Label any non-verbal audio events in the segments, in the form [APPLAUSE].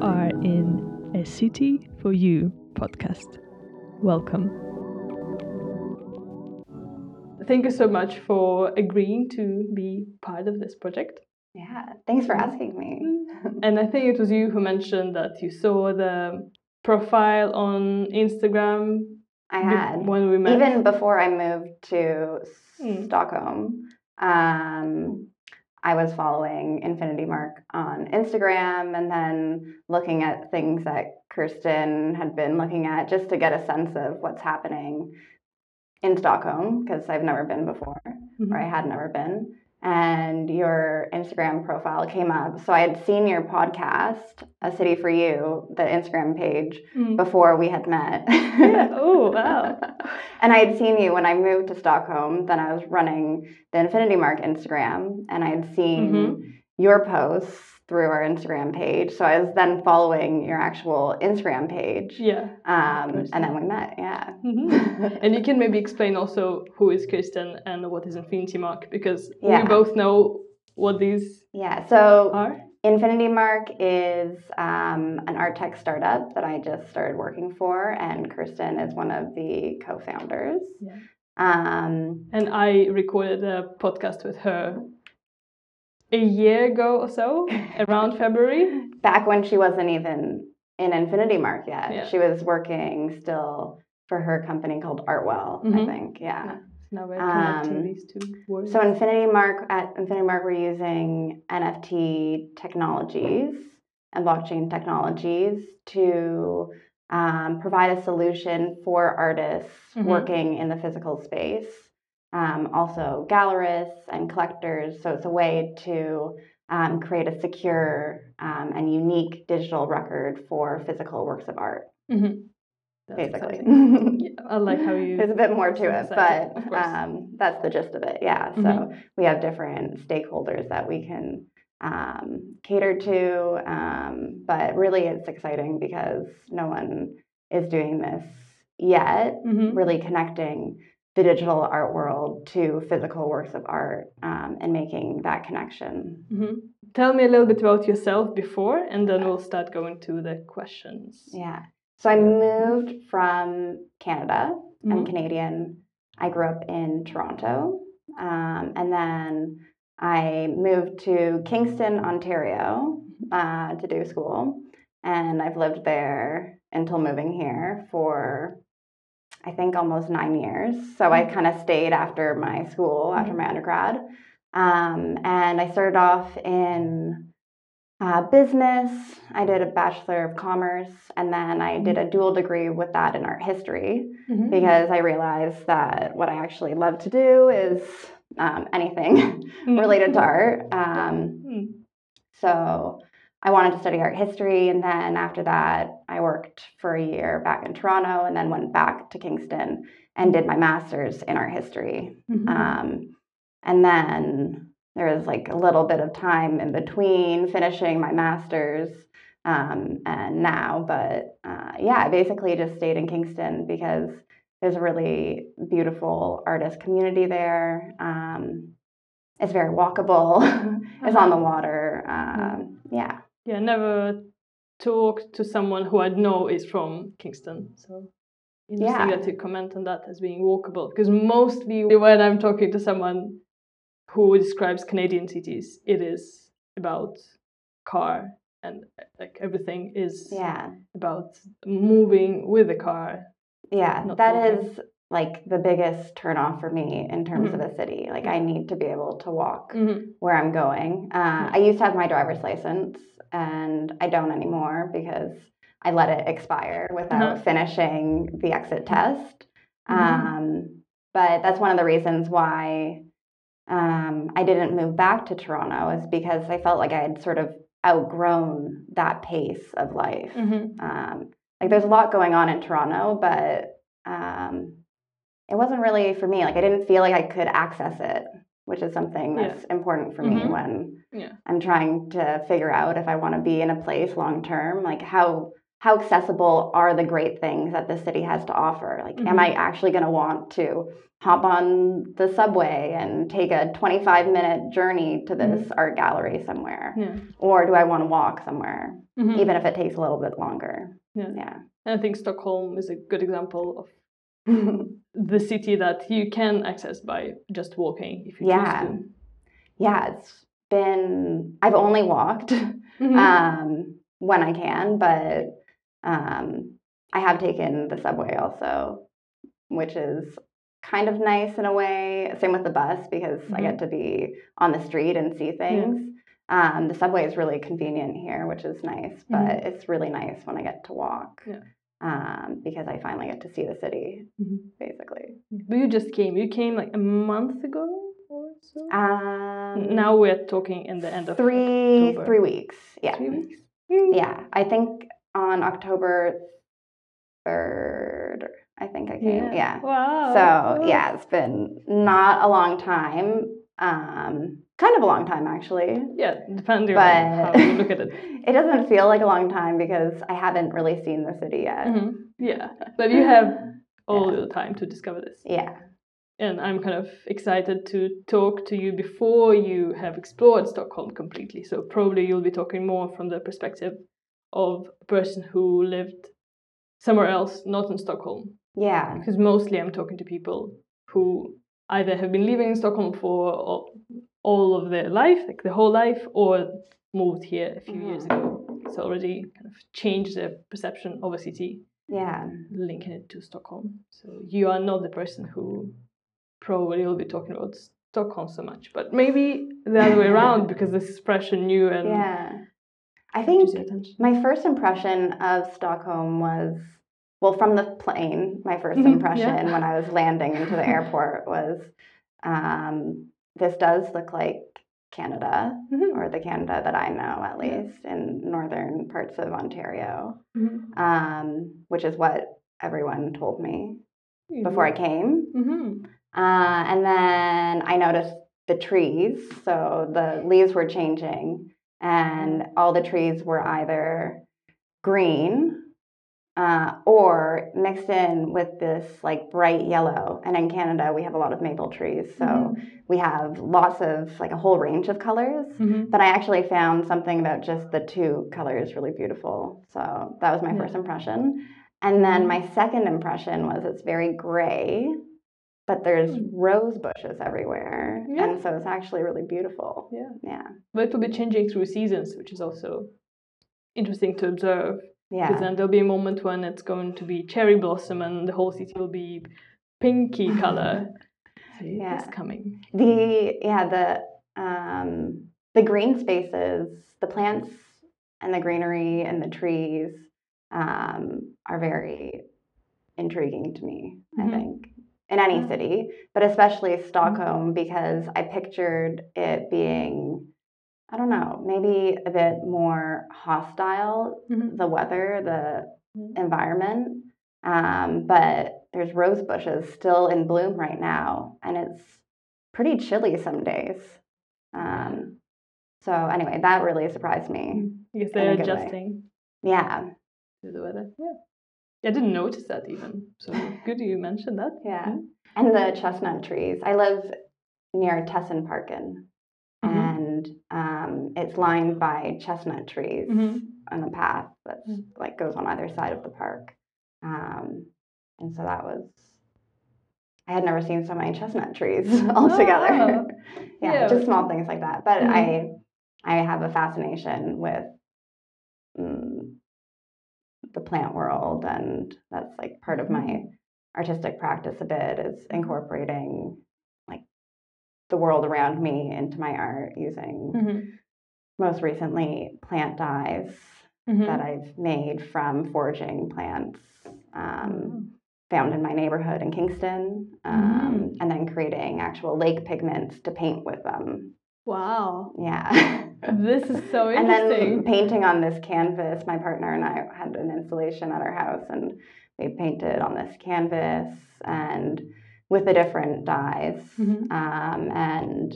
are in a City for You podcast. Welcome. Thank you so much for agreeing to be part of this project. Yeah, thanks for asking me. And I think it was you who mentioned that you saw the profile on Instagram I had when we met. even before I moved to Mm. Stockholm. Um, I was following Infinity Mark on Instagram and then looking at things that Kirsten had been looking at just to get a sense of what's happening in Stockholm because I've never been before Mhm. or I had never been. And your Instagram profile came up. So I had seen your podcast, A City for You, the Instagram page, Mm. before we had met. Yeah. [LAUGHS] Oh, wow. and I had seen you when I moved to Stockholm. Then I was running the Infinity Mark Instagram, and I had seen Mhm. your posts through our Instagram page. So I was then following your actual Instagram page. Yeah. Um, and then we met, yeah. Mhm. [LAUGHS] And you can maybe explain also who is Kirsten and what is Infinity Mark because Yeah. we both know what these yeah, so are. Infinity Mark is um, an art tech startup that I just started working for, and Kirsten is one of the co founders. Yeah. Um, And I recorded a podcast with her a year ago or so, [LAUGHS] around February. back when she wasn't even in Infinity Mark yet. Yeah. She was working still for her company called Artwell, I Mhm. think. Yeah. Yeah. Now we're connecting Um, these two words. So Infinity Mark at Infinity Mark we're using NFT technologies and blockchain technologies to um, provide a solution for artists Mhm. working in the physical space. Um, also gallerists and collectors. So it's a way to um, create a secure um, and unique digital record for physical works of art, Mhm. That's basically. Yeah, I like how you. [LAUGHS] There's a bit more to it, but um, that's the gist of it. Yeah. So Mhm. we have different stakeholders that we can um, cater to, um, but really it's exciting because no one is doing this yet. Mhm. Really connecting the digital art world to physical works of art um, and making that connection. Mhm. Tell me a little bit about yourself before, and then we'll start going to the questions. Yeah. So I moved from Canada. I'm Mhm. Canadian. I grew up in Toronto. Um, and then I moved to Kingston, Ontario uh, to do school. And I've lived there until moving here for, I think, almost nine years. So I Mhm. kind of stayed after my school, after my undergrad. Um, and I started off in uh, business. I did a Bachelor of Commerce, and then I did a dual degree with that in art history Mhm. because I realized that what I actually love to do is um, anything [LAUGHS] related to art. Um, Mm. so I wanted to study art history, and then after that, I worked for a year back in Toronto, and then went back to Kingston and did my master's in art history. Mhm. Um, and then there was like a little bit of time in between finishing my master's um, and now, but uh, yeah, I basically just stayed in Kingston because there's a really beautiful artist community there. Um, it's very walkable. [LAUGHS] it's on the water. Um, yeah. Yeah, I never talked to someone who I know is from Kingston. So interesting Yeah. that you comment on that as being walkable. Because mostly when I'm talking to someone who describes Canadian cities, it is about car and like everything is Yeah. about moving with the car. Yeah. That walking. is like the biggest turnoff for me in terms of a city. Like I need to be able to walk Mhm. where I'm going. Uh, I used to have my driver's license, and I don't anymore because I let it expire without Uh-huh. finishing the exit test. Mhm. Um, but that's one of the reasons why um, I didn't move back to Toronto is because I felt like I had sort of outgrown that pace of life. Mhm. Um, like there's a lot going on in Toronto, but um, it wasn't really for me. Like I didn't feel like I could access it, which is something Yeah. that's important for me Mhm. when Yeah. I'm trying to figure out if I want to be in a place long term. Like how how accessible are the great things that the city has to offer? Like, am Mhm. I actually going to want to hop on the subway and take a 25 minute journey to this art gallery somewhere? Yeah. Or do I want to walk somewhere, Mhm. even if it takes a little bit longer? Yeah. Yeah. And I think Stockholm is a good example of [LAUGHS] the city that you can access by just walking if you Yeah. choose to. yeah, it's been, I've only walked Mhm. um, when I can, but um, I have taken the subway also, which is kind of nice in a way. Same with the bus because I get to be on the street and see things. Um, the subway is really convenient here, which is nice, but it's really nice when I get to walk Yeah. Um, because I finally get to see the city, Mhm. basically. But you just came. You came like a month ago or so. Um, now we're talking in the end of three October. three weeks. Yeah, Three weeks. yeah. I think on October third. I think I came. Yeah. Wow. So yeah, it's been not a long time. Um, kind of a long time actually. Yeah, depending But on how you look at it. [LAUGHS] it doesn't feel like a long time because I haven't really seen the city yet. Mhm. Yeah, but you have [LAUGHS] all the time to discover this. Yeah. and I'm kind of excited to talk to you before you have explored Stockholm completely. So probably you'll be talking more from the perspective of a person who lived somewhere else, not in Stockholm. Yeah. Because mostly I'm talking to people who either have been living in Stockholm for all, of their life, like the whole life, or moved here a few years ago. So already kind of changed their perception of a city Yeah. linking it to Stockholm. So you are not the person who probably will be talking about Stockholm so much, but maybe the other way around [LAUGHS] because this is fresh and new and Yeah. I think my first impression of Stockholm was well from the plane. My first Mhm, yeah. impression when I was landing into the airport was um, this does look like Canada Mhm, or the Canada that I know at least in northern parts of Ontario, mhm, um, which is what everyone told me before I came. mhm, Uh, and then I noticed the trees. So the leaves were changing, and all the trees were either green uh, or mixed in with this like bright yellow. And in Canada, we have a lot of maple trees. So Mhm. we have lots of like a whole range of colors. mhm. But I actually found something about just the two colors really beautiful. So that was my Yeah. first impression. And then my second impression was it's very gray, but there's rose bushes everywhere. Yeah. And so it's actually really beautiful. Yeah. Yeah. But it will be changing through seasons, which is also interesting to observe. Because then there'll be a moment when it's going to be cherry blossom and the whole city will be pinky color. [LAUGHS] So it is coming. The yeah, the um the green spaces, the plants and the greenery and the trees um are very intriguing to me, Mhm. I think. In any Yeah. city, but especially Stockholm because I pictured it being I don't know, maybe a bit more hostile, Mhm. the weather, the Mhm. environment. Um, but there's rose bushes still in bloom right now, and it's pretty chilly some days. Um, so anyway, that really surprised me. I guess they're a good way. adjusting Yeah, to the weather. Yeah. I didn't notice that even. So good you mentioned that. [LAUGHS] yeah. Mhm. And the chestnut trees. I live near Tessinparken, Mhm. and um, it's lined by chestnut trees Mhm. on the path that Mm. like goes on either side of the park. Um, and so that was. I had never seen so many chestnut trees [LAUGHS] altogether. Ah, [LAUGHS] yeah, yeah. just small things like that. But. I, I have a fascination with mm, the plant world, and that's like part of my artistic practice. A bit is incorporating the world around me into my art using Mhm. most recently plant dyes Mhm. that I've made from foraging plants. Um, Mm. found in my neighborhood in Kingston, um, and then creating actual lake pigments to paint with them. Wow. Yeah. This is so interesting. [LAUGHS] and then painting on this canvas, my partner and I had an installation at our house, and we painted on this canvas and with the different dyes. Mhm. Um, and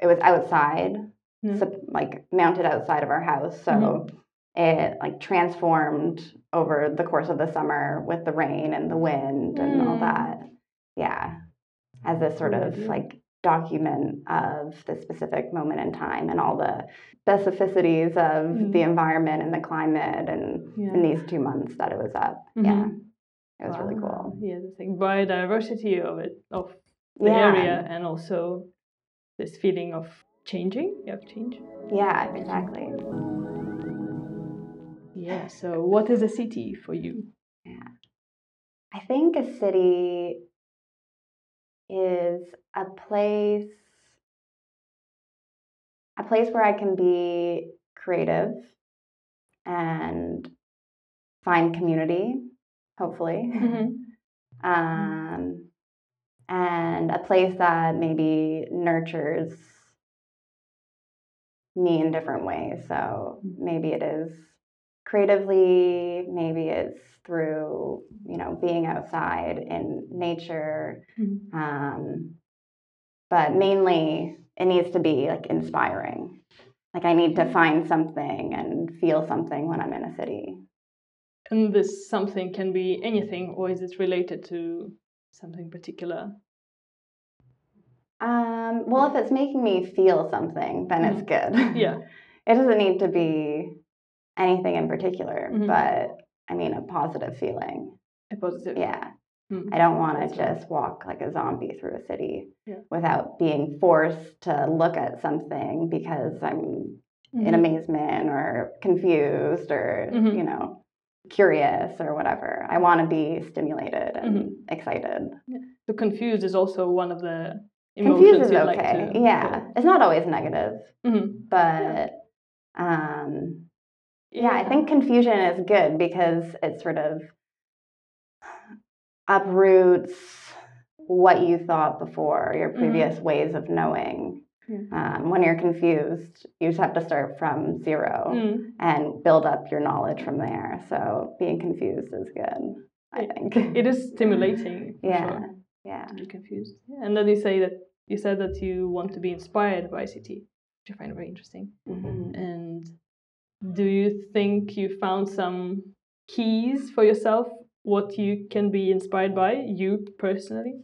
it was outside, so, like mounted outside of our house. So Mhm. it like transformed over the course of the summer with the rain and the wind and all Mm. that. Yeah. As this sort of like document of the specific moment in time and all the specificities of Mm. the environment and the climate and Yeah. in these two months that it was up. Yeah. It was really cool. Yeah, the thing, biodiversity of it, of the Yeah. area, and also this feeling of changing. Yeah, change. Yeah, exactly. Yeah. So, what is a city for you? Yeah, I think a city is a place a place where I can be creative and find community, hopefully. [LAUGHS] Um, and a place that maybe nurtures me in different ways. So maybe it is creatively, maybe it's through, you know, being outside in nature. Mhm. Um, but mainly it needs to be like inspiring. Like I need to find something and feel something when I'm in a city. And this something can be anything, or is it related to something particular? Um, well, if it's making me feel something, then it's good. Yeah. [LAUGHS] it doesn't need to be anything in particular, Mhm. but I mean, a positive feeling. A positive. Yeah. Mm. I don't want to just walk like a zombie through a city Yeah. without being forced to look at something because I'm in Mhm. amazement or confused or, Mhm. you know, curious or whatever. I want to be stimulated and Mm-hmm. excited. So confused is also one of the Confused emotions is you okay. like to. yeah. It's not always negative, Mhm. but um, yeah, I think confusion is good because it sort of uproots what you thought before, your Mhm. previous ways of knowing. Yeah. Um, when you're confused, you just have to start from zero Mm. and build up your knowledge from there. So being confused is good, I It- think. It is [LAUGHS] stimulating. Yeah. Sure, yeah. to be confused. And then you say that you said that you want to be inspired by city, which I find very interesting. Mhm. And do you think you found some keys for yourself? What you can be inspired by, you personally?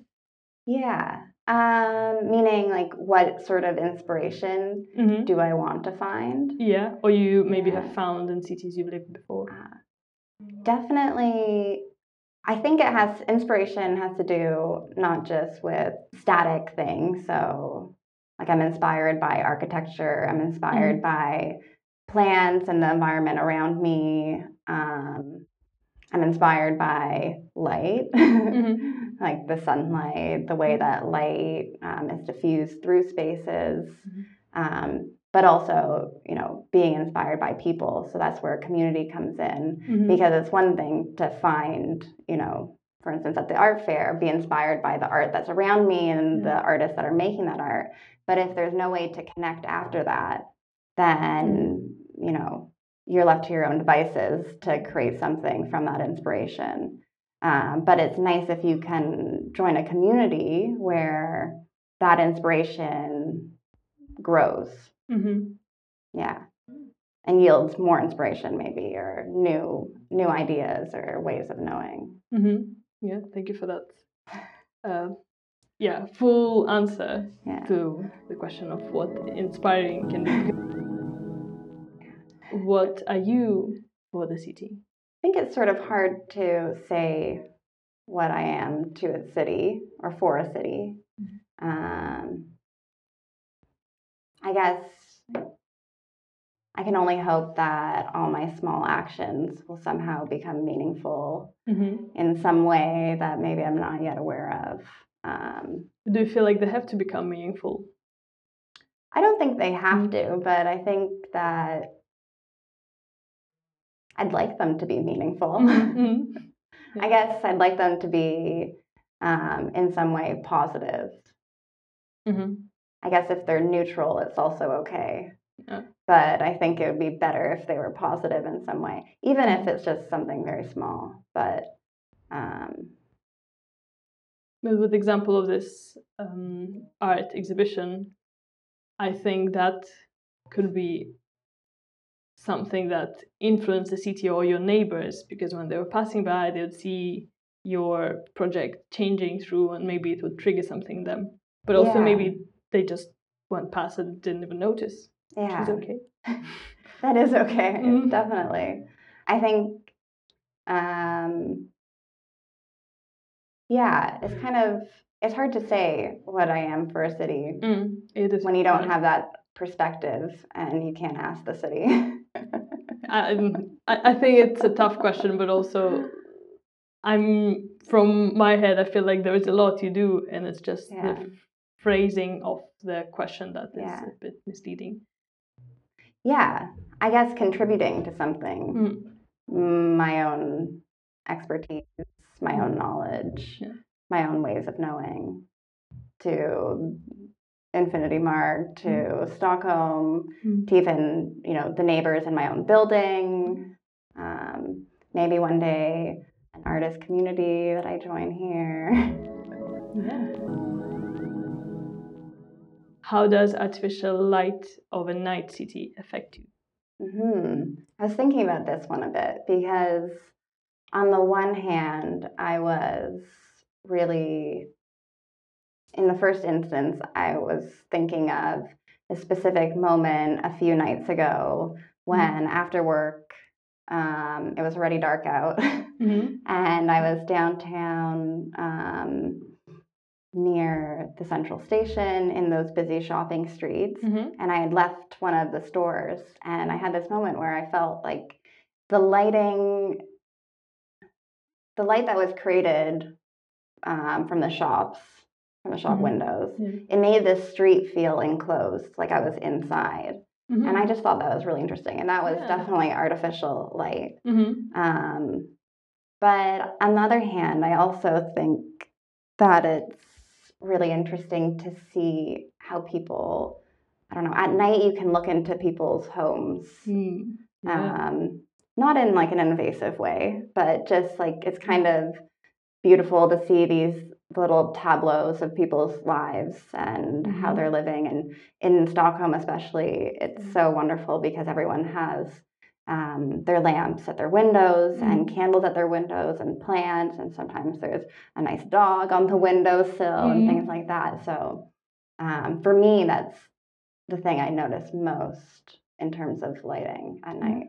Yeah. Um, meaning, like, what sort of inspiration hmm do I want to find? Yeah. Or you maybe have found in cities you've lived before. Definitely, I think it has inspiration has to do not just with static things. So, like, I'm inspired by architecture, I'm inspired by plants and the environment around me. Um, I'm inspired by light, [LAUGHS] Mhm. Like the sunlight, the way that light um, is diffused through spaces. Mhm. Um, but also, you know, being inspired by people. So that's where community comes in Mhm. because it's one thing to find, you know, for instance, at the art fair, be inspired by the art that's around me and the artists that are making that art. But if there's no way to connect after that, then, you know, you're left to your own devices to create something from that inspiration. Um, but it's nice if you can join a community where that inspiration grows Mhm. yeah and yields more inspiration maybe or new new ideas or ways of knowing Mhm. Yeah. Thank you for that. Uh, yeah, full answer yeah to the question of what inspiring can be. [LAUGHS] What are you for the city? I think it's sort of hard to say what i am to a city or for a city um, i guess i can only hope that all my small actions will somehow become meaningful Mm-hmm. in some way that maybe i'm not yet aware of um, Do you feel like they have to become meaningful? I don't think they have Mm. to, but I think that I'd like them to be meaningful. Mhm. [LAUGHS] I guess I'd like them to be um, in some way positive. Mhm. I guess if they're neutral, it's also okay. Yeah. But I think it would be better if they were positive in some way, even if it's just something very small. But um, with example of this um, art exhibition, I think that could be something that influenced the city or your neighbors because when they were passing by they would see your project changing through and maybe it would trigger something in them but also Yeah. maybe they just went past and didn't even notice which Yeah. is okay [LAUGHS] That is okay, Mhm. definitely. I think, um, yeah, it's kind of it's hard to say what I am for a city Mm, when you don't have that perspective and you can't ask the city. [LAUGHS] I, I I think it's a tough question, but also I'm from my head. I feel like there is a lot you do, and it's just Yeah. the phrasing of the question that is Yeah. a bit misleading. yeah, I guess contributing to something, Mm. my own expertise, my own knowledge, Yeah. my own ways of knowing, to Infinity Mark, to Stockholm, Mm. to even you know the neighbors in my own building. Um, maybe one day an artist community that I join here. Yeah. How does artificial light of a night city affect you? hmm I was thinking about this one a bit because, on the one hand, I was really, in the first instance, I was thinking of a specific moment a few nights ago when, after work, um, it was already dark out, Mm-hmm. [LAUGHS] and I was downtown. Um, near the central station in those busy shopping streets Mm-hmm. and I had left one of the stores, and I had this moment where I felt like the lighting, the light that was created um, from the shops, from the shop Mhm. windows, Yeah. it made this street feel enclosed, like I was inside. And I just thought that was really interesting, and that was Mm-hmm. Yeah. definitely artificial light. Mm-hmm. Um, but on the other hand, I also think that it's really interesting to see how people, I don't know, at night you can look into people's homes. Mm. Yeah. Um, not in like an invasive way, but just like it's kind of beautiful to see these little tableaus of people's lives and how Mhm. they're living. And in Stockholm, especially, it's so wonderful because everyone has um, their lamps at their windows and candles at their windows and plants. And sometimes there's a nice dog on the windowsill and things like that. So um, for me, that's the thing I notice most in terms of lighting at night.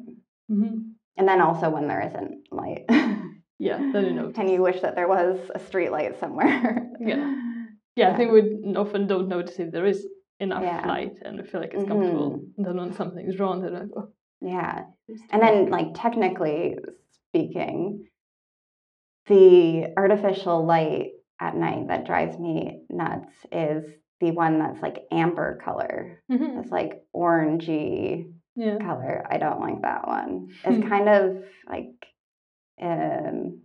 Mm-hmm. And then also when there isn't light. [LAUGHS] Yeah, then you notice. and you wish that there was a street light somewhere. [LAUGHS] Yeah. [LAUGHS] Yeah, I think we often don't notice if there is enough Yeah. light and we feel like it's comfortable. Mhm. And then when something's wrong, they're like, oh. Yeah. And then, like, technically speaking, the artificial light at night that drives me nuts is the one that's like amber color. much." Mhm. It's like orangey Yeah. color. I don't like that one. It's kind of like, um,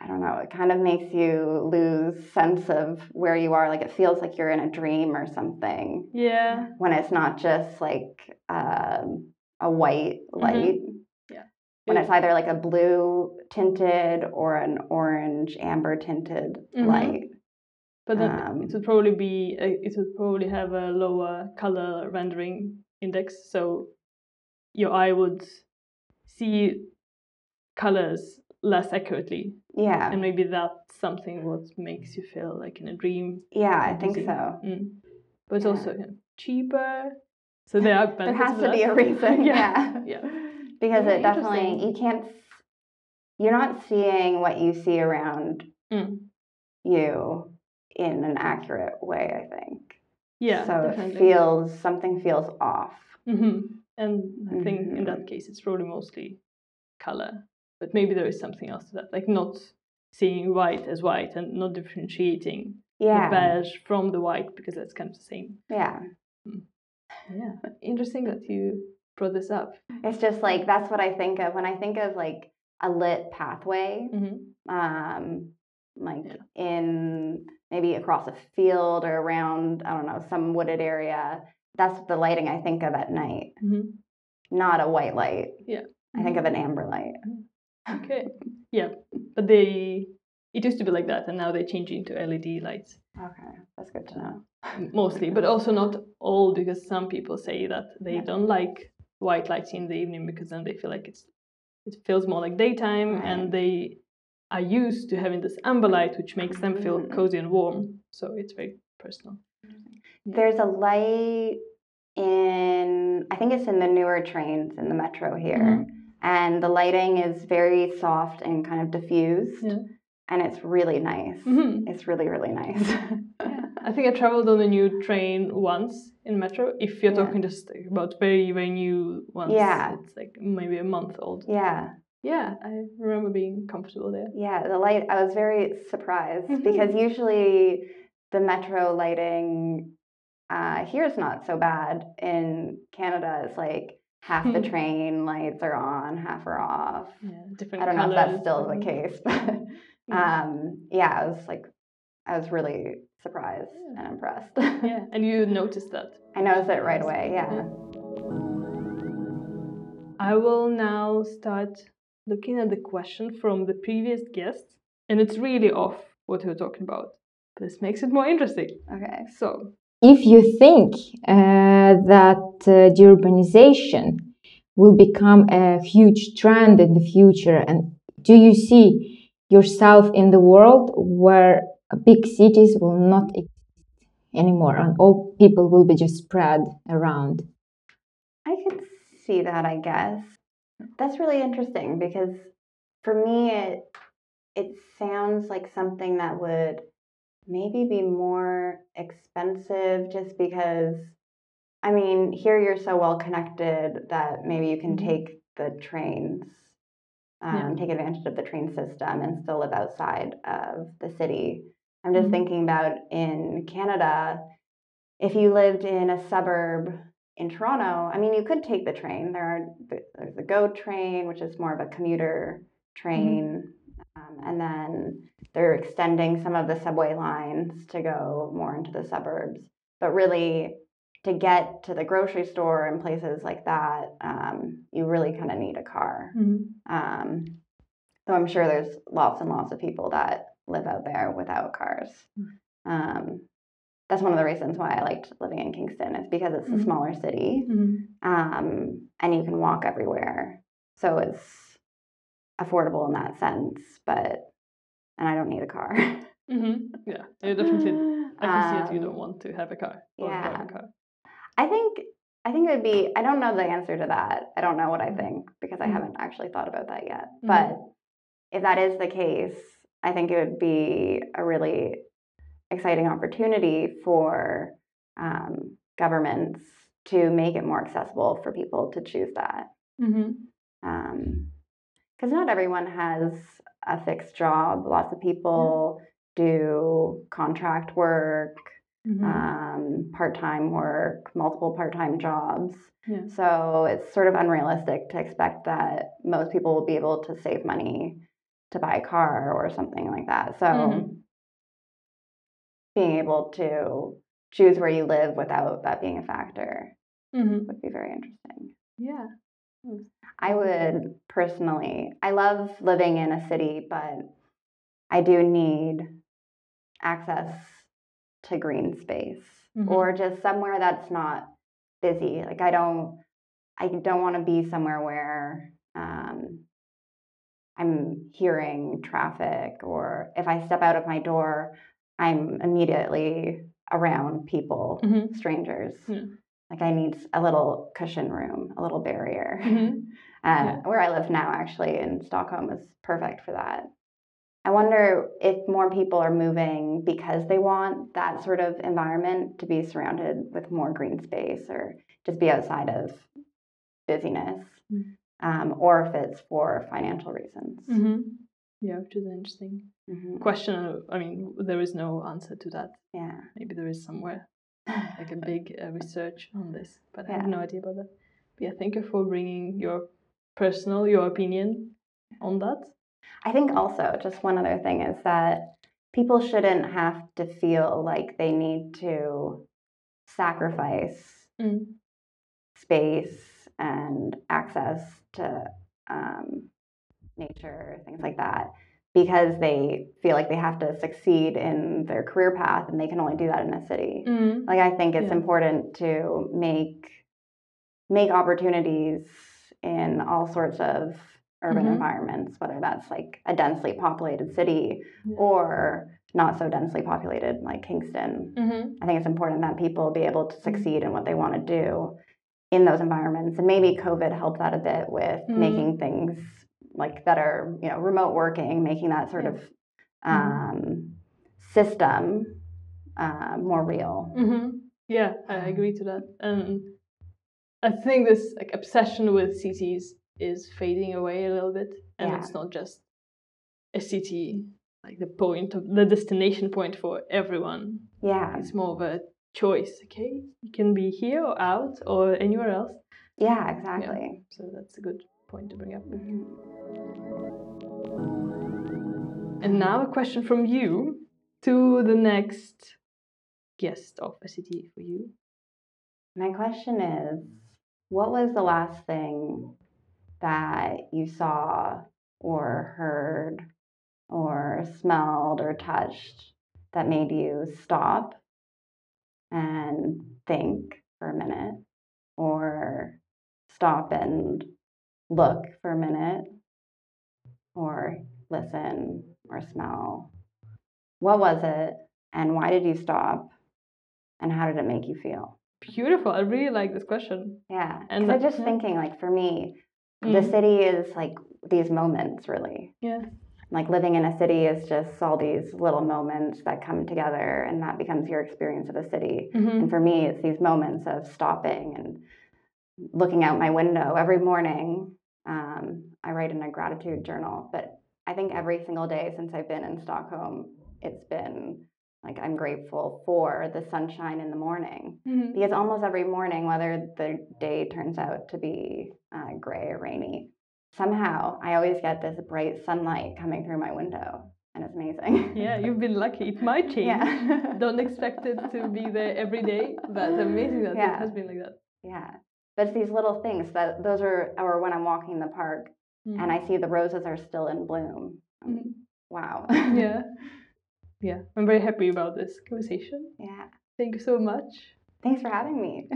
I don't know. It kind of makes you lose sense of where you are. Like it feels like you're in a dream or something Yeah. when it's not just like um, a white light. Yeah. When it's either like a blue tinted or an orange amber tinted Mhm. light. But then Um, it would probably be a, it would probably have a lower color rendering index, so your eye would see colors less accurately, Yeah. and maybe that's something what makes you feel like in a dream. Yeah, I think so. Mm. But it's Yeah. also kind of cheaper, so there are [LAUGHS] There has to be a reason. [LAUGHS] yeah. yeah. Yeah. Because Yeah, it definitely, you can't, you're not seeing what you see around Mm. you in an accurate way, I think. Yeah. So definitely. it feels, something feels off. hmm And I think in Mhm. that case, it's probably mostly color, but maybe there is something else to that, like not seeing white as white and not differentiating Yeah. the beige from the white because that's kind of the same. Yeah. Yeah, interesting that you brought this up. It's just like, that's what I think of when I think of like a lit pathway. hmm um, like Yeah. in maybe across a field or around, I don't know, some wooded area. That's the lighting I think of at night, hmm not a white light. Yeah. I think of an amber light. Okay. Yeah, but they it used to be like that, and now they change into LED lights Okay, that's good to know. mostly, but also not all because some people say that they Yeah. don't like white lights in the evening because then they feel like it's it feels more like daytime Right. and they are used to having this amber light which makes them feel Mm. cozy and warm. So it's very personal. There's a light in, I think it's in the newer trains in the metro here. Mhm. And the lighting is very soft and kind of diffused. Yeah. And it's really nice. Mhm. It's really, really nice. [LAUGHS] I think I traveled on a new train once in metro. If you're Yeah. talking just about very, very new ones, Yeah. it's like maybe a month old. yeah. Yeah, I remember being comfortable there. Yeah, the light, I was very surprised Mhm. because usually the metro lighting uh, here is not so bad. In Canada, it's like half the Hmm. train lights are on, half are off. Yeah, different. I don't know if that's still the case, [LAUGHS] but Yeah. um, yeah, I was like, I was really surprised Yeah. and impressed. [LAUGHS] Yeah, and you noticed that. I noticed it right away. Yeah. I will now start looking at the question from the previous guest, and it's really off what we're talking about. This makes it more interesting. Okay. So, if you think uh, that uh, the urbanization will become a huge trend in the future, and do you see yourself in the world where big cities will not exist anymore and all people will be just spread around? I could see that, I guess. That's really interesting because for me, it it sounds like something that would maybe be more expensive just because I mean, here you're so well connected that maybe you can Mhm. take the trains, um, Yeah. take advantage of the train system and still live outside of the city. I'm just Mhm. thinking about in Canada, if you lived in a suburb in Toronto, I mean, you could take the train. There are there's the GO train, which is more of a commuter train, um, and then they're extending some of the subway lines to go more into the suburbs. But really, to get to the grocery store and places like that, um, you really kind of need a car. mhm. Um, so I'm sure there's lots and lots of people that live out there without cars. Um, that's one of the reasons why I liked living in Kingston is because it's a Mhm. smaller city Mhm. um, and you can walk everywhere. So it's affordable in that sense, but and I don't need a car. Mhm. yeah, [LAUGHS] you definitely. I can see it. You don't Um, want to have a car yeah. a car. I think I think it would be. I don't know the answer to that. I don't know what I Mhm. think because I Mhm. haven't actually thought about that yet. Mhm. But if that is the case, I think it would be a really exciting opportunity for um, governments to make it more accessible for people to choose that. Mhm. Because not everyone has a fixed job. Lots of people do contract work, Mhm. um, part time work, multiple part time jobs. Yeah. So it's sort of unrealistic to expect that most people will be able to save money to buy a car or something like that. So Mhm. being able to choose where you live without that being a factor Mhm. would be very interesting. Yeah. I would personally, I love living in a city, but I do need access to green space Mhm. or just somewhere that's not busy. Like I don't, I don't want to be somewhere where um, I'm hearing traffic, or if I step out of my door, I'm immediately around people, Mhm. strangers. Like I need a little cushion room, a little barrier. Mhm. [LAUGHS] Uh, Yeah. Where I live now, actually, in Stockholm, is perfect for that. I wonder if more people are moving because they want that sort of environment to be surrounded with more green space or just be outside of busyness, Mm. um, or if it's for financial reasons. Mhm. Yeah, which is an interesting Mhm. question. I mean, there is no answer to that. Yeah. Maybe there is somewhere [SIGHS] like a big uh, research on this, but I have no idea about that. But yeah, thank you for bringing your personal, your opinion on that. I think also, just one other thing is that people shouldn't have to feel like they need to sacrifice Mm. space and access to um, nature, things like that, because they feel like they have to succeed in their career path and they can only do that in a city. Mm. Like, I think it's Yeah. important to make make opportunities in all sorts of urban Mhm. environments, whether that's like a densely populated city or not so densely populated like Kingston. Mm-hmm. I think it's important that people be able to succeed in what they want to do in those environments. And maybe COVID helped that a bit with Mhm. making things like that are, you know, remote working, making that sort Yeah. of um, system uh, more real. Mm-hmm. Yeah, I agree to that. And I think this like obsession with cities is fading away a little bit, and Yeah. it's not just a city like the point of the destination point for everyone. Yeah, It's more of a choice. Okay, you can be here or out or anywhere else. yeah, exactly. So that's a good point to bring up. Mhm. And now a question from you to the next guest of city for you. My question is what was the last thing that you saw or heard or smelled or touched that made you stop and think for a minute or stop and look for a minute or listen or smell? What was it and why did you stop and how did it make you feel? Beautiful. I really like this question. Yeah, And I'm just yeah. thinking, like for me, the Mm. city is like these moments, really. Yeah. Like living in a city is just all these little moments that come together, and that becomes your experience of a city. Mm-hmm. And for me, it's these moments of stopping and looking out my window every morning. Um, I write in a gratitude journal, but I think every single day since I've been in Stockholm, it's been like I'm grateful for the sunshine in the morning Mm-hmm. because almost every morning, whether the day turns out to be uh, gray or rainy, somehow I always get this bright sunlight coming through my window, and it's amazing. Yeah, you've been lucky. It might [LAUGHS] change. yeah, Don't expect it to be there every day, but it's amazing that Yeah. it has been like that. yeah. But it's these little things that those are, or when I'm walking in the park and I see the roses are still in bloom. Mhm. Wow. yeah, [LAUGHS] yeah. I'm very happy about this conversation. yeah. Thank you so much. Thanks for having me. [LAUGHS]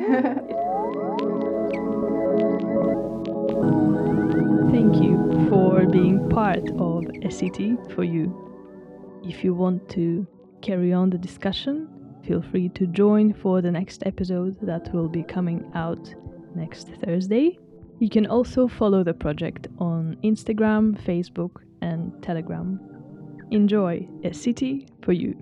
Thank you for being part of a city for you. If you want to carry on the discussion, feel free to join for the next episode that will be coming out next Thursday. You can also follow the project on Instagram, Facebook, and Telegram. Enjoy a city for you.